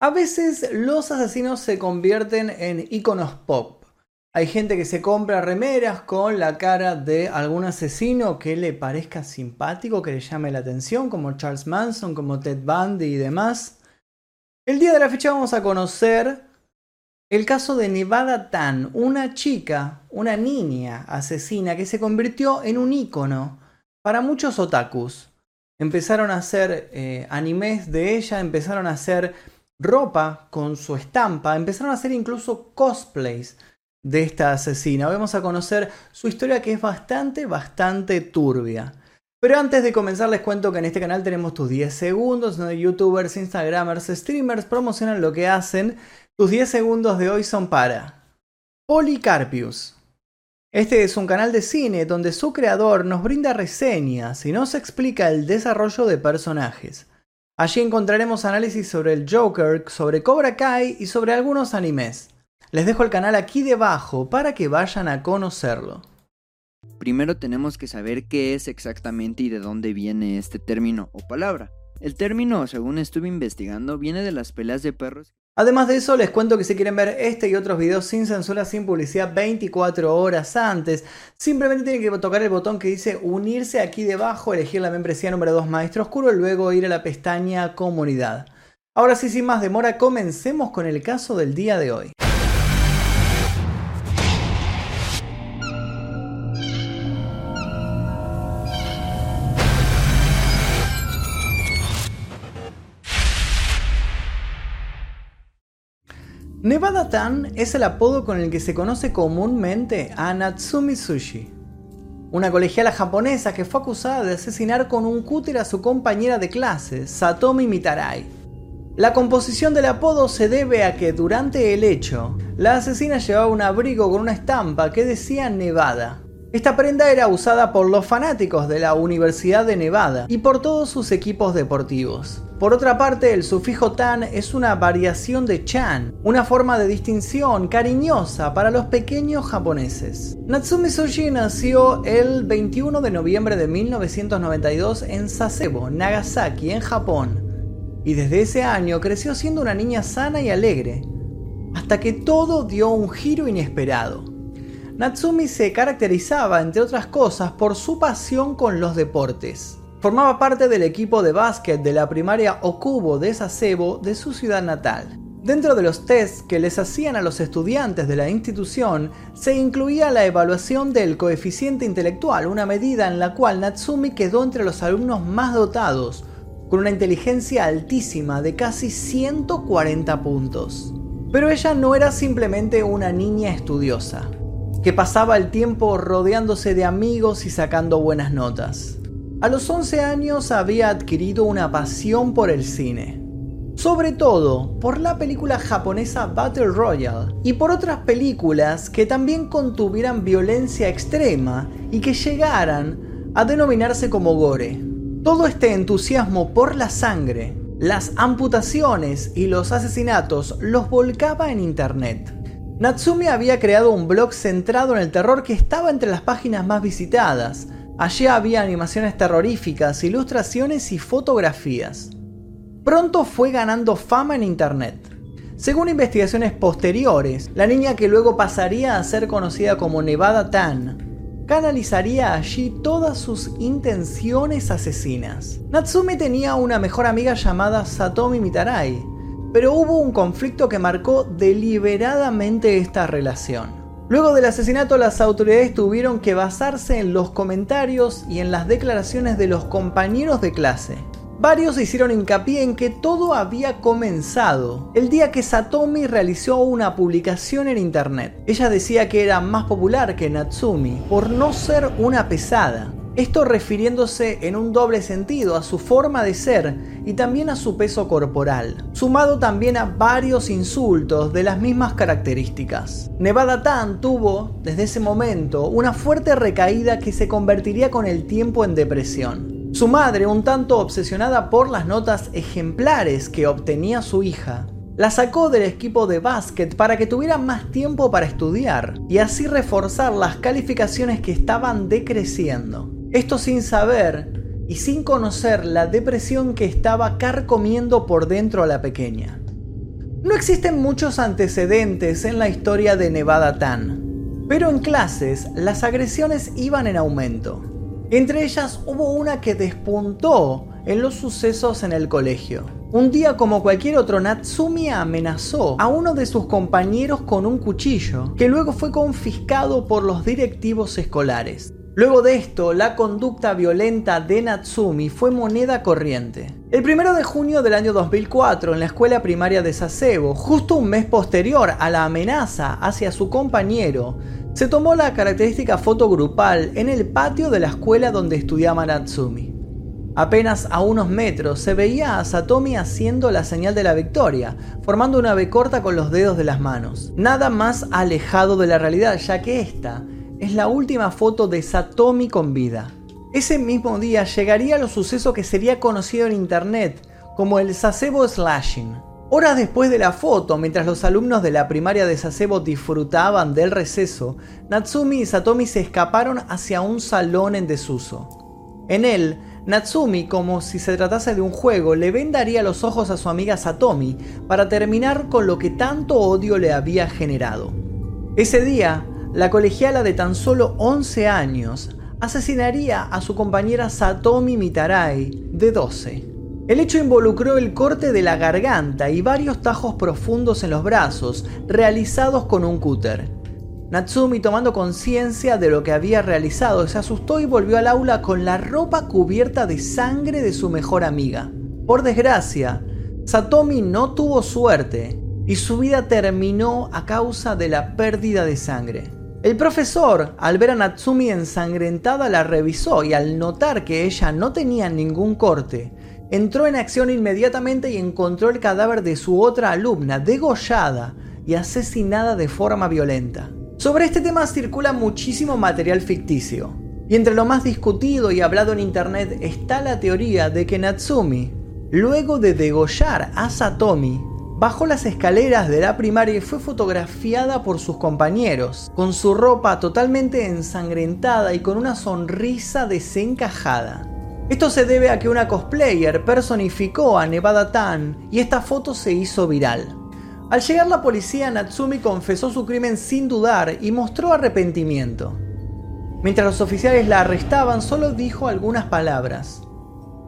A veces los asesinos se convierten en iconos pop. Hay gente que se compra remeras con la cara de algún asesino que le parezca simpático, que le llame la atención, como Charles Manson, como Ted Bundy y demás. El día de la fecha vamos a conocer el caso de Nevada Tan, una chica, una niña asesina que se convirtió en un icono para muchos otakus. Empezaron a hacer eh, animes de ella, empezaron a hacer ropa con su estampa, empezaron a hacer incluso cosplays de esta asesina. Vamos a conocer su historia que es bastante, bastante turbia. Pero antes de comenzar les cuento que en este canal tenemos tus 10 segundos donde youtubers, instagramers, streamers promocionan lo que hacen. Tus 10 segundos de hoy son para Policarpius. Este es un canal de cine donde su creador nos brinda reseñas y nos explica el desarrollo de personajes. Allí encontraremos análisis sobre el Joker, sobre Cobra Kai y sobre algunos animes. Les dejo el canal aquí debajo para que vayan a conocerlo. Primero tenemos que saber qué es exactamente y de dónde viene este término o palabra. El término, según estuve investigando, viene de las peleas de perros Además de eso, les cuento que si quieren ver este y otros videos sin censura, sin publicidad, 24 horas antes, simplemente tienen que tocar el botón que dice unirse aquí debajo, elegir la membresía número 2 Maestro Oscuro y luego ir a la pestaña Comunidad. Ahora sí, sin más demora, comencemos con el caso del día de hoy. Nevada Tan es el apodo con el que se conoce comúnmente a Natsumi Sushi, una colegiala japonesa que fue acusada de asesinar con un cúter a su compañera de clase, Satomi Mitarai. La composición del apodo se debe a que durante el hecho, la asesina llevaba un abrigo con una estampa que decía Nevada. Esta prenda era usada por los fanáticos de la Universidad de Nevada y por todos sus equipos deportivos. Por otra parte, el sufijo tan es una variación de chan, una forma de distinción cariñosa para los pequeños japoneses. Natsumi Soji nació el 21 de noviembre de 1992 en Sasebo, Nagasaki, en Japón, y desde ese año creció siendo una niña sana y alegre, hasta que todo dio un giro inesperado. Natsumi se caracterizaba, entre otras cosas, por su pasión con los deportes. Formaba parte del equipo de básquet de la primaria Okubo de Sasebo de su ciudad natal. Dentro de los tests que les hacían a los estudiantes de la institución, se incluía la evaluación del coeficiente intelectual, una medida en la cual Natsumi quedó entre los alumnos más dotados, con una inteligencia altísima de casi 140 puntos. Pero ella no era simplemente una niña estudiosa, que pasaba el tiempo rodeándose de amigos y sacando buenas notas. A los 11 años había adquirido una pasión por el cine. Sobre todo por la película japonesa Battle Royale y por otras películas que también contuvieran violencia extrema y que llegaran a denominarse como gore. Todo este entusiasmo por la sangre, las amputaciones y los asesinatos los volcaba en internet. Natsumi había creado un blog centrado en el terror que estaba entre las páginas más visitadas, Allí había animaciones terroríficas, ilustraciones y fotografías. Pronto fue ganando fama en Internet. Según investigaciones posteriores, la niña que luego pasaría a ser conocida como Nevada Tan, canalizaría allí todas sus intenciones asesinas. Natsumi tenía una mejor amiga llamada Satomi Mitarai, pero hubo un conflicto que marcó deliberadamente esta relación. Luego del asesinato las autoridades tuvieron que basarse en los comentarios y en las declaraciones de los compañeros de clase. Varios hicieron hincapié en que todo había comenzado el día que Satomi realizó una publicación en internet. Ella decía que era más popular que Natsumi por no ser una pesada, esto refiriéndose en un doble sentido a su forma de ser y también a su peso corporal, sumado también a varios insultos de las mismas características. Nevada Tan tuvo, desde ese momento, una fuerte recaída que se convertiría con el tiempo en depresión. Su madre, un tanto obsesionada por las notas ejemplares que obtenía su hija, la sacó del equipo de básquet para que tuviera más tiempo para estudiar y así reforzar las calificaciones que estaban decreciendo. Esto sin saber y sin conocer la depresión que estaba carcomiendo por dentro a la pequeña. No existen muchos antecedentes en la historia de Nevada Tan, pero en clases las agresiones iban en aumento. Entre ellas hubo una que despuntó en los sucesos en el colegio. Un día como cualquier otro, Natsumi amenazó a uno de sus compañeros con un cuchillo, que luego fue confiscado por los directivos escolares. Luego de esto, la conducta violenta de Natsumi fue moneda corriente. El 1 de junio del año 2004, en la escuela primaria de Sasebo, justo un mes posterior a la amenaza hacia su compañero, se tomó la característica foto grupal en el patio de la escuela donde estudiaba Natsumi. Apenas a unos metros se veía a Satomi haciendo la señal de la victoria, formando una V corta con los dedos de las manos. Nada más alejado de la realidad, ya que esta es la última foto de Satomi con vida. Ese mismo día llegaría lo suceso que sería conocido en internet como el Sasebo Slashing. Horas después de la foto, mientras los alumnos de la primaria de Sasebo disfrutaban del receso, Natsumi y Satomi se escaparon hacia un salón en desuso. En él, Natsumi, como si se tratase de un juego, le vendaría los ojos a su amiga Satomi para terminar con lo que tanto odio le había generado. Ese día, la colegiala de tan solo 11 años asesinaría a su compañera Satomi Mitarai, de 12. El hecho involucró el corte de la garganta y varios tajos profundos en los brazos, realizados con un cúter. Natsumi, tomando conciencia de lo que había realizado, se asustó y volvió al aula con la ropa cubierta de sangre de su mejor amiga. Por desgracia, Satomi no tuvo suerte y su vida terminó a causa de la pérdida de sangre. El profesor, al ver a Natsumi ensangrentada, la revisó y al notar que ella no tenía ningún corte, entró en acción inmediatamente y encontró el cadáver de su otra alumna, degollada y asesinada de forma violenta. Sobre este tema circula muchísimo material ficticio, y entre lo más discutido y hablado en internet está la teoría de que Natsumi, luego de degollar a Satomi, Bajó las escaleras de la primaria y fue fotografiada por sus compañeros, con su ropa totalmente ensangrentada y con una sonrisa desencajada. Esto se debe a que una cosplayer personificó a Nevada Tan y esta foto se hizo viral. Al llegar la policía, Natsumi confesó su crimen sin dudar y mostró arrepentimiento. Mientras los oficiales la arrestaban, solo dijo algunas palabras.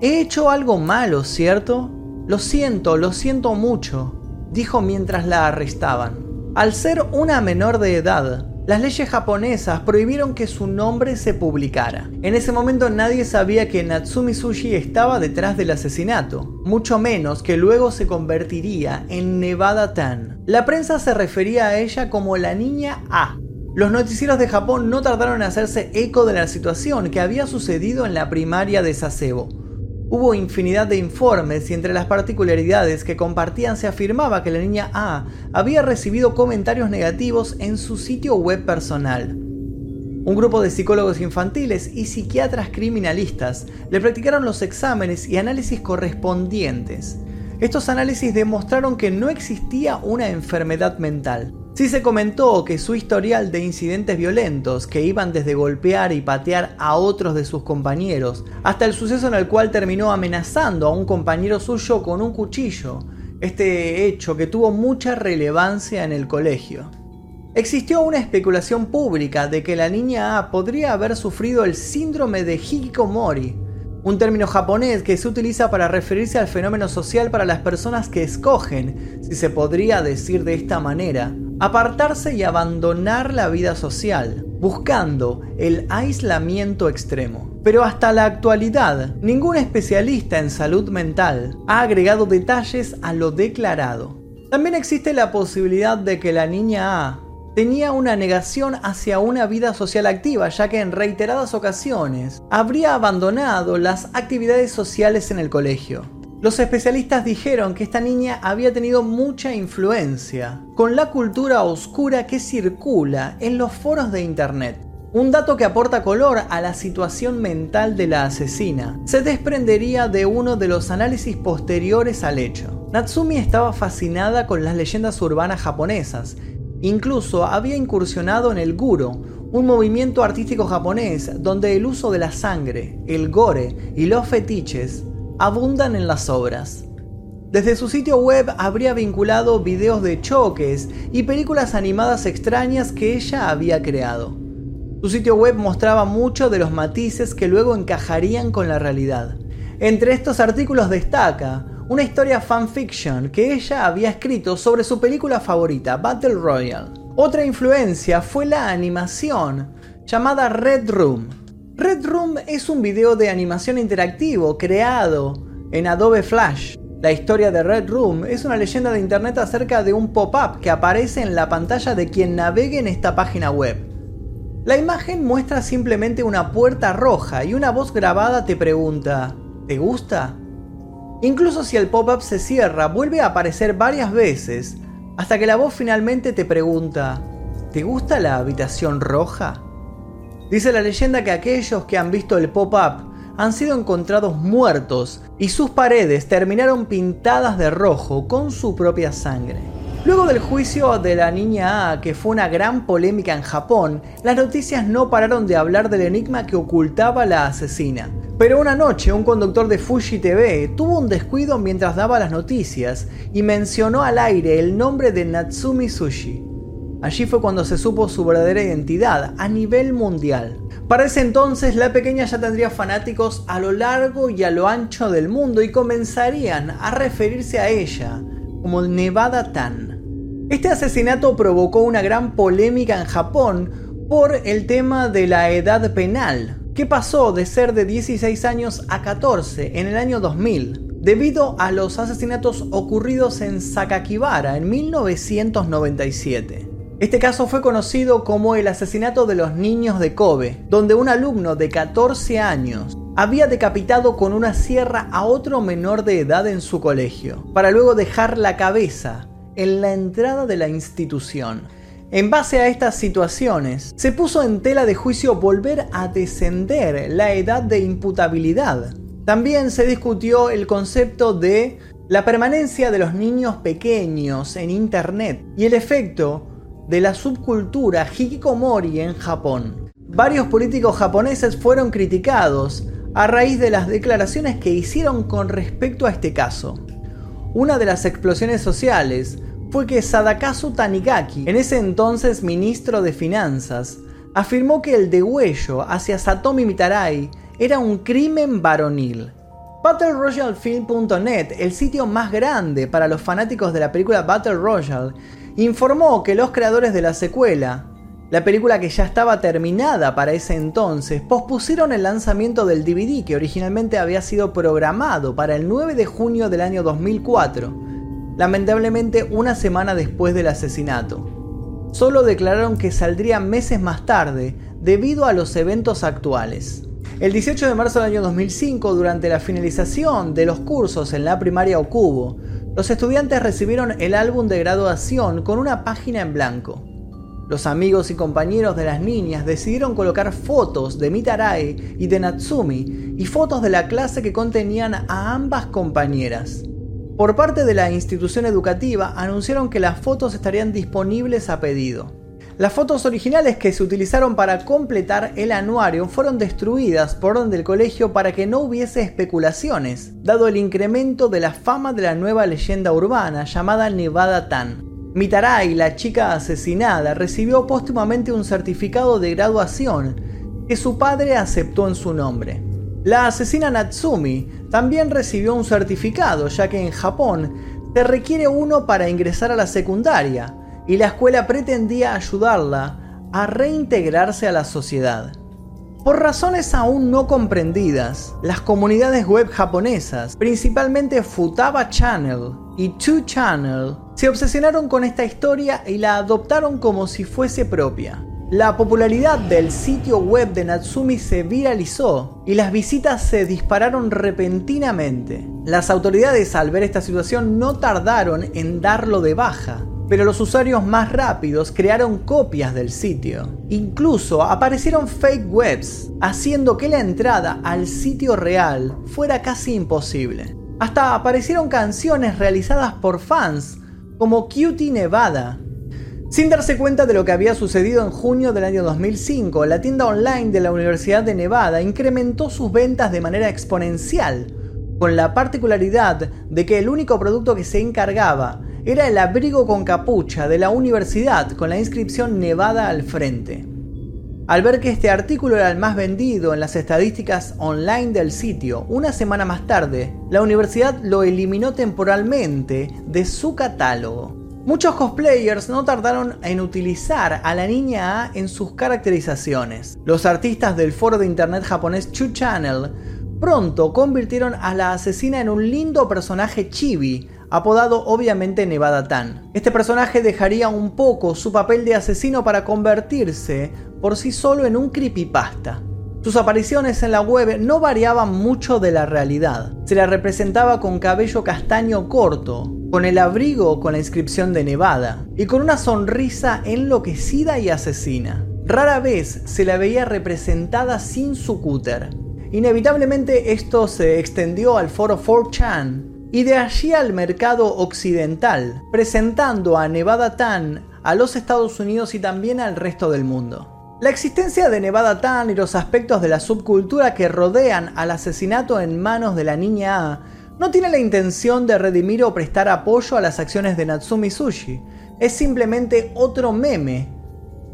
He hecho algo malo, ¿cierto? Lo siento, lo siento mucho, dijo mientras la arrestaban. Al ser una menor de edad, las leyes japonesas prohibieron que su nombre se publicara. En ese momento nadie sabía que Natsumi Sushi estaba detrás del asesinato, mucho menos que luego se convertiría en Nevada Tan. La prensa se refería a ella como la niña A. Los noticieros de Japón no tardaron en hacerse eco de la situación que había sucedido en la primaria de Sasebo Hubo infinidad de informes y entre las particularidades que compartían se afirmaba que la niña A había recibido comentarios negativos en su sitio web personal. Un grupo de psicólogos infantiles y psiquiatras criminalistas le practicaron los exámenes y análisis correspondientes. Estos análisis demostraron que no existía una enfermedad mental, Sí se comentó que su historial de incidentes violentos, que iban desde golpear y patear a otros de sus compañeros, hasta el suceso en el cual terminó amenazando a un compañero suyo con un cuchillo, este hecho que tuvo mucha relevancia en el colegio. Existió una especulación pública de que la niña A podría haber sufrido el síndrome de hikikomori, un término japonés que se utiliza para referirse al fenómeno social para las personas que escogen, si se podría decir de esta manera, apartarse y abandonar la vida social, buscando el aislamiento extremo. Pero hasta la actualidad, ningún especialista en salud mental ha agregado detalles a lo declarado. También existe la posibilidad de que la niña A tenía una negación hacia una vida social activa, ya que en reiteradas ocasiones habría abandonado las actividades sociales en el colegio. Los especialistas dijeron que esta niña había tenido mucha influencia con la cultura oscura que circula en los foros de Internet. Un dato que aporta color a la situación mental de la asesina se desprendería de uno de los análisis posteriores al hecho. Natsumi estaba fascinada con las leyendas urbanas japonesas, incluso había incursionado en el guro, un movimiento artístico japonés donde el uso de la sangre, el gore y los fetiches abundan en las obras. Desde su sitio web habría vinculado videos de choques y películas animadas extrañas que ella había creado. Su sitio web mostraba mucho de los matices que luego encajarían con la realidad. Entre estos artículos destaca una historia fanfiction que ella había escrito sobre su película favorita, Battle Royale. Otra influencia fue la animación, llamada Red Room. Red Room es un video de animación interactivo creado en Adobe Flash. La historia de Red Room es una leyenda de internet acerca de un pop-up que aparece en la pantalla de quien navegue en esta página web. La imagen muestra simplemente una puerta roja y una voz grabada te pregunta, ¿te gusta? Incluso si el pop-up se cierra, vuelve a aparecer varias veces hasta que la voz finalmente te pregunta, ¿te gusta la habitación roja? Dice la leyenda que aquellos que han visto el pop-up han sido encontrados muertos y sus paredes terminaron pintadas de rojo con su propia sangre. Luego del juicio de la niña A, que fue una gran polémica en Japón, las noticias no pararon de hablar del enigma que ocultaba la asesina. Pero una noche un conductor de Fuji TV tuvo un descuido mientras daba las noticias y mencionó al aire el nombre de Natsumi Sushi. Allí fue cuando se supo su verdadera identidad a nivel mundial. Para ese entonces la pequeña ya tendría fanáticos a lo largo y a lo ancho del mundo y comenzarían a referirse a ella como Nevada Tan. Este asesinato provocó una gran polémica en Japón por el tema de la edad penal, que pasó de ser de 16 años a 14 en el año 2000, debido a los asesinatos ocurridos en Sakakibara en 1997. Este caso fue conocido como el asesinato de los niños de Kobe, donde un alumno de 14 años había decapitado con una sierra a otro menor de edad en su colegio, para luego dejar la cabeza en la entrada de la institución. En base a estas situaciones, se puso en tela de juicio volver a descender la edad de imputabilidad. También se discutió el concepto de la permanencia de los niños pequeños en Internet y el efecto de la subcultura hikikomori en Japón. Varios políticos japoneses fueron criticados a raíz de las declaraciones que hicieron con respecto a este caso. Una de las explosiones sociales fue que Sadakazu Tanigaki, en ese entonces ministro de Finanzas, afirmó que el degüello hacia Satomi Mitarai era un crimen varonil. BattleRoyaleFilm.net, el sitio más grande para los fanáticos de la película Battle Royale, informó que los creadores de la secuela, la película que ya estaba terminada para ese entonces, pospusieron el lanzamiento del DVD que originalmente había sido programado para el 9 de junio del año 2004, lamentablemente una semana después del asesinato. Solo declararon que saldría meses más tarde debido a los eventos actuales. El 18 de marzo del año 2005, durante la finalización de los cursos en la primaria Okubo, los estudiantes recibieron el álbum de graduación con una página en blanco. Los amigos y compañeros de las niñas decidieron colocar fotos de Mitarae y de Natsumi y fotos de la clase que contenían a ambas compañeras. Por parte de la institución educativa anunciaron que las fotos estarían disponibles a pedido. Las fotos originales que se utilizaron para completar el anuario fueron destruidas por orden del colegio para que no hubiese especulaciones, dado el incremento de la fama de la nueva leyenda urbana llamada Nevada Tan. Mitarai, la chica asesinada, recibió póstumamente un certificado de graduación que su padre aceptó en su nombre. La asesina Natsumi también recibió un certificado, ya que en Japón se requiere uno para ingresar a la secundaria, y la escuela pretendía ayudarla a reintegrarse a la sociedad. Por razones aún no comprendidas, las comunidades web japonesas, principalmente Futaba Channel y 2Channel, se obsesionaron con esta historia y la adoptaron como si fuese propia. La popularidad del sitio web de Natsumi se viralizó y las visitas se dispararon repentinamente. Las autoridades al ver esta situación no tardaron en darlo de baja pero los usuarios más rápidos crearon copias del sitio. Incluso aparecieron fake webs, haciendo que la entrada al sitio real fuera casi imposible. Hasta aparecieron canciones realizadas por fans, como Cutie Nevada. Sin darse cuenta de lo que había sucedido en junio del año 2005, la tienda online de la Universidad de Nevada incrementó sus ventas de manera exponencial, con la particularidad de que el único producto que se encargaba era el abrigo con capucha de la universidad con la inscripción Nevada al frente. Al ver que este artículo era el más vendido en las estadísticas online del sitio, una semana más tarde, la universidad lo eliminó temporalmente de su catálogo. Muchos cosplayers no tardaron en utilizar a la niña A en sus caracterizaciones. Los artistas del foro de internet japonés Chu Channel pronto convirtieron a la asesina en un lindo personaje chibi, apodado obviamente Nevada Tan. Este personaje dejaría un poco su papel de asesino para convertirse por sí solo en un creepypasta. Sus apariciones en la web no variaban mucho de la realidad. Se la representaba con cabello castaño corto, con el abrigo con la inscripción de Nevada y con una sonrisa enloquecida y asesina. Rara vez se la veía representada sin su cúter. Inevitablemente esto se extendió al foro 4chan y de allí al mercado occidental, presentando a Nevada Tan a los Estados Unidos y también al resto del mundo. La existencia de Nevada Tan y los aspectos de la subcultura que rodean al asesinato en manos de la niña A no tiene la intención de redimir o prestar apoyo a las acciones de Natsumi Sushi, es simplemente otro meme,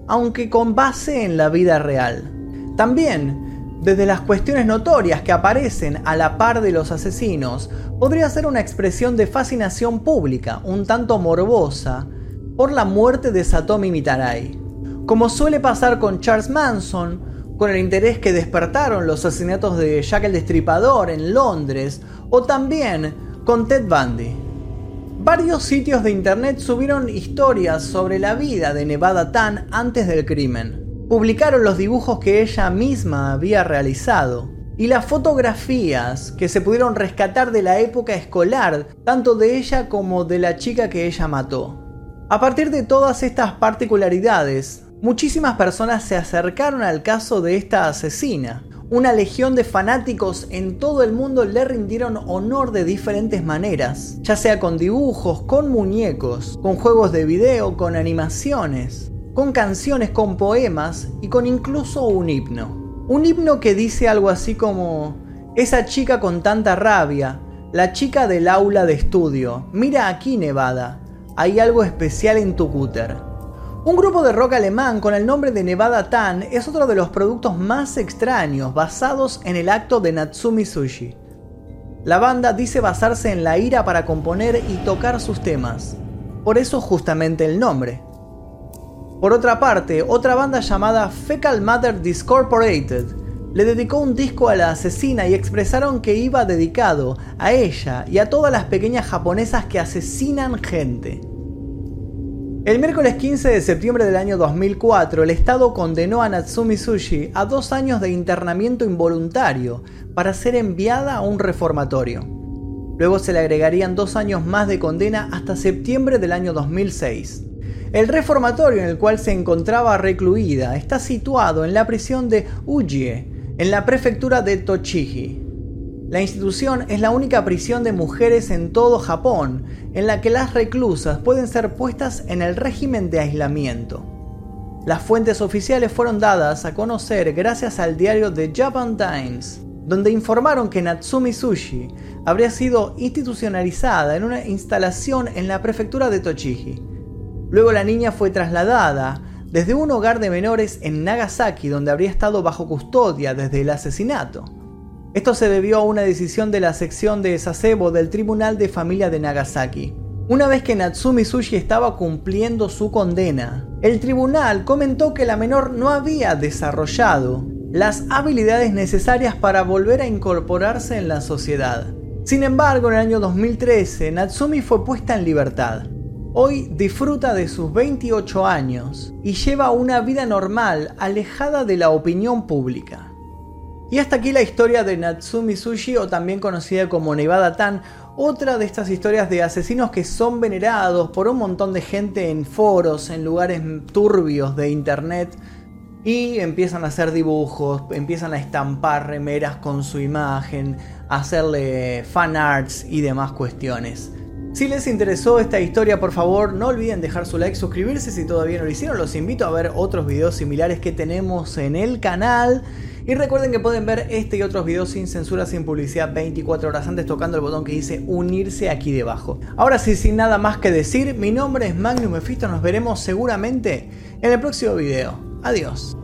aunque con base en la vida real. También desde las cuestiones notorias que aparecen a la par de los asesinos, podría ser una expresión de fascinación pública, un tanto morbosa, por la muerte de Satomi Mitarai. Como suele pasar con Charles Manson, con el interés que despertaron los asesinatos de Jack el Destripador en Londres, o también con Ted Bundy. Varios sitios de internet subieron historias sobre la vida de Nevada Tan antes del crimen publicaron los dibujos que ella misma había realizado y las fotografías que se pudieron rescatar de la época escolar, tanto de ella como de la chica que ella mató. A partir de todas estas particularidades, muchísimas personas se acercaron al caso de esta asesina. Una legión de fanáticos en todo el mundo le rindieron honor de diferentes maneras, ya sea con dibujos, con muñecos, con juegos de video, con animaciones con canciones, con poemas y con incluso un himno. Un himno que dice algo así como, esa chica con tanta rabia, la chica del aula de estudio, mira aquí Nevada, hay algo especial en tu cúter. Un grupo de rock alemán con el nombre de Nevada Tan es otro de los productos más extraños basados en el acto de Natsumi Sushi. La banda dice basarse en la ira para componer y tocar sus temas, por eso justamente el nombre. Por otra parte, otra banda llamada Fecal Matter Discorporated le dedicó un disco a la asesina y expresaron que iba dedicado a ella y a todas las pequeñas japonesas que asesinan gente. El miércoles 15 de septiembre del año 2004, el Estado condenó a Natsumi Sushi a dos años de internamiento involuntario para ser enviada a un reformatorio. Luego se le agregarían dos años más de condena hasta septiembre del año 2006. El reformatorio en el cual se encontraba recluida está situado en la prisión de Ujie, en la prefectura de Tochigi. La institución es la única prisión de mujeres en todo Japón en la que las reclusas pueden ser puestas en el régimen de aislamiento. Las fuentes oficiales fueron dadas a conocer gracias al diario The Japan Times, donde informaron que Natsumi Sushi habría sido institucionalizada en una instalación en la prefectura de Tochigi Luego la niña fue trasladada desde un hogar de menores en Nagasaki donde habría estado bajo custodia desde el asesinato. Esto se debió a una decisión de la sección de Sasebo del Tribunal de Familia de Nagasaki. Una vez que Natsumi Sushi estaba cumpliendo su condena, el tribunal comentó que la menor no había desarrollado las habilidades necesarias para volver a incorporarse en la sociedad. Sin embargo, en el año 2013, Natsumi fue puesta en libertad. Hoy disfruta de sus 28 años y lleva una vida normal alejada de la opinión pública. Y hasta aquí la historia de Natsumi Sushi o también conocida como Nevada Tan, otra de estas historias de asesinos que son venerados por un montón de gente en foros, en lugares turbios de internet y empiezan a hacer dibujos, empiezan a estampar remeras con su imagen, a hacerle fan arts y demás cuestiones. Si les interesó esta historia, por favor, no olviden dejar su like, suscribirse si todavía no lo hicieron. Los invito a ver otros videos similares que tenemos en el canal. Y recuerden que pueden ver este y otros videos sin censura, sin publicidad 24 horas antes tocando el botón que dice unirse aquí debajo. Ahora sí, sin nada más que decir, mi nombre es Magnum Mephisto, nos veremos seguramente en el próximo video. Adiós.